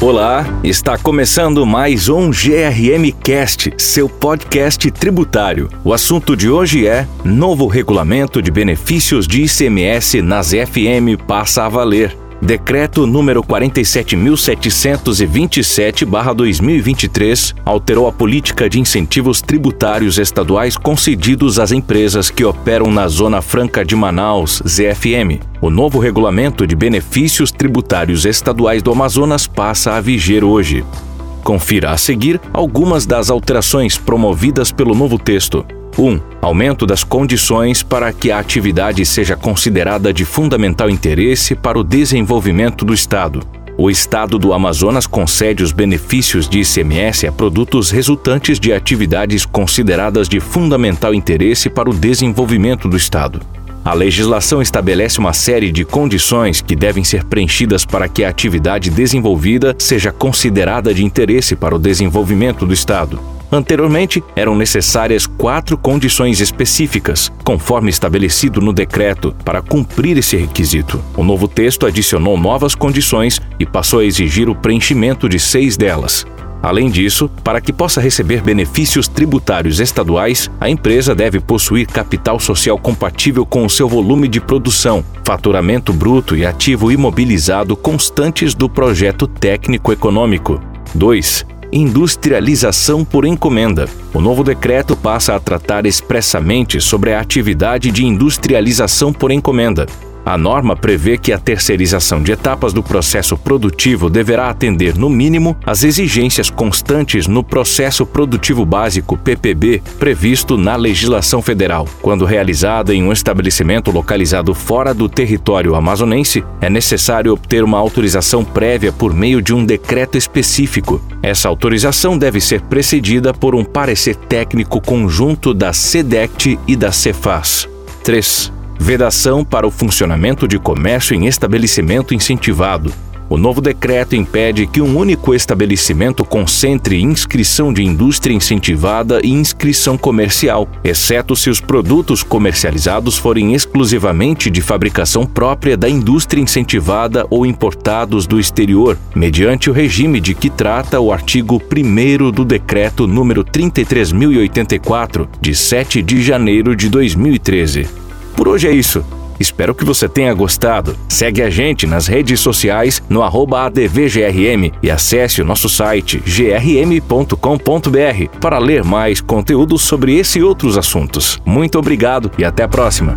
Olá, está começando mais um GRM Cast, seu podcast tributário. O assunto de hoje é: novo regulamento de benefícios de ICMS nas FM passa a valer. Decreto número 47.727/2023 alterou a política de incentivos tributários estaduais concedidos às empresas que operam na Zona Franca de Manaus, ZFM. O novo regulamento de benefícios tributários estaduais do Amazonas passa a viger hoje. Confira a seguir algumas das alterações promovidas pelo novo texto. 1. Aumento das condições para que a atividade seja considerada de fundamental interesse para o desenvolvimento do Estado. O Estado do Amazonas concede os benefícios de ICMS a produtos resultantes de atividades consideradas de fundamental interesse para o desenvolvimento do Estado. A legislação estabelece uma série de condições que devem ser preenchidas para que a atividade desenvolvida seja considerada de interesse para o desenvolvimento do Estado. Anteriormente, eram necessárias quatro condições específicas, conforme estabelecido no decreto, para cumprir esse requisito. O novo texto adicionou novas condições e passou a exigir o preenchimento de seis delas. Além disso, para que possa receber benefícios tributários estaduais, a empresa deve possuir capital social compatível com o seu volume de produção, faturamento bruto e ativo imobilizado constantes do projeto técnico econômico. 2 industrialização por encomenda. O novo decreto passa a tratar expressamente sobre a atividade de industrialização por encomenda. A norma prevê que a terceirização de etapas do processo produtivo deverá atender, no mínimo, às exigências constantes no processo produtivo básico PPB previsto na legislação federal. Quando realizada em um estabelecimento localizado fora do território amazonense, é necessário obter uma autorização prévia por meio de um decreto específico. Essa autorização deve ser precedida por um parecer técnico conjunto da SEDECT e da Cefaz. 3. Vedação para o funcionamento de comércio em estabelecimento incentivado. O novo decreto impede que um único estabelecimento concentre inscrição de indústria incentivada e inscrição comercial, exceto se os produtos comercializados forem exclusivamente de fabricação própria da indústria incentivada ou importados do exterior, mediante o regime de que trata o artigo 1 do decreto número 33084, de 7 de janeiro de 2013. Por hoje é isso. Espero que você tenha gostado. Segue a gente nas redes sociais no ADVGRM e acesse o nosso site grm.com.br para ler mais conteúdo sobre esse e outros assuntos. Muito obrigado e até a próxima.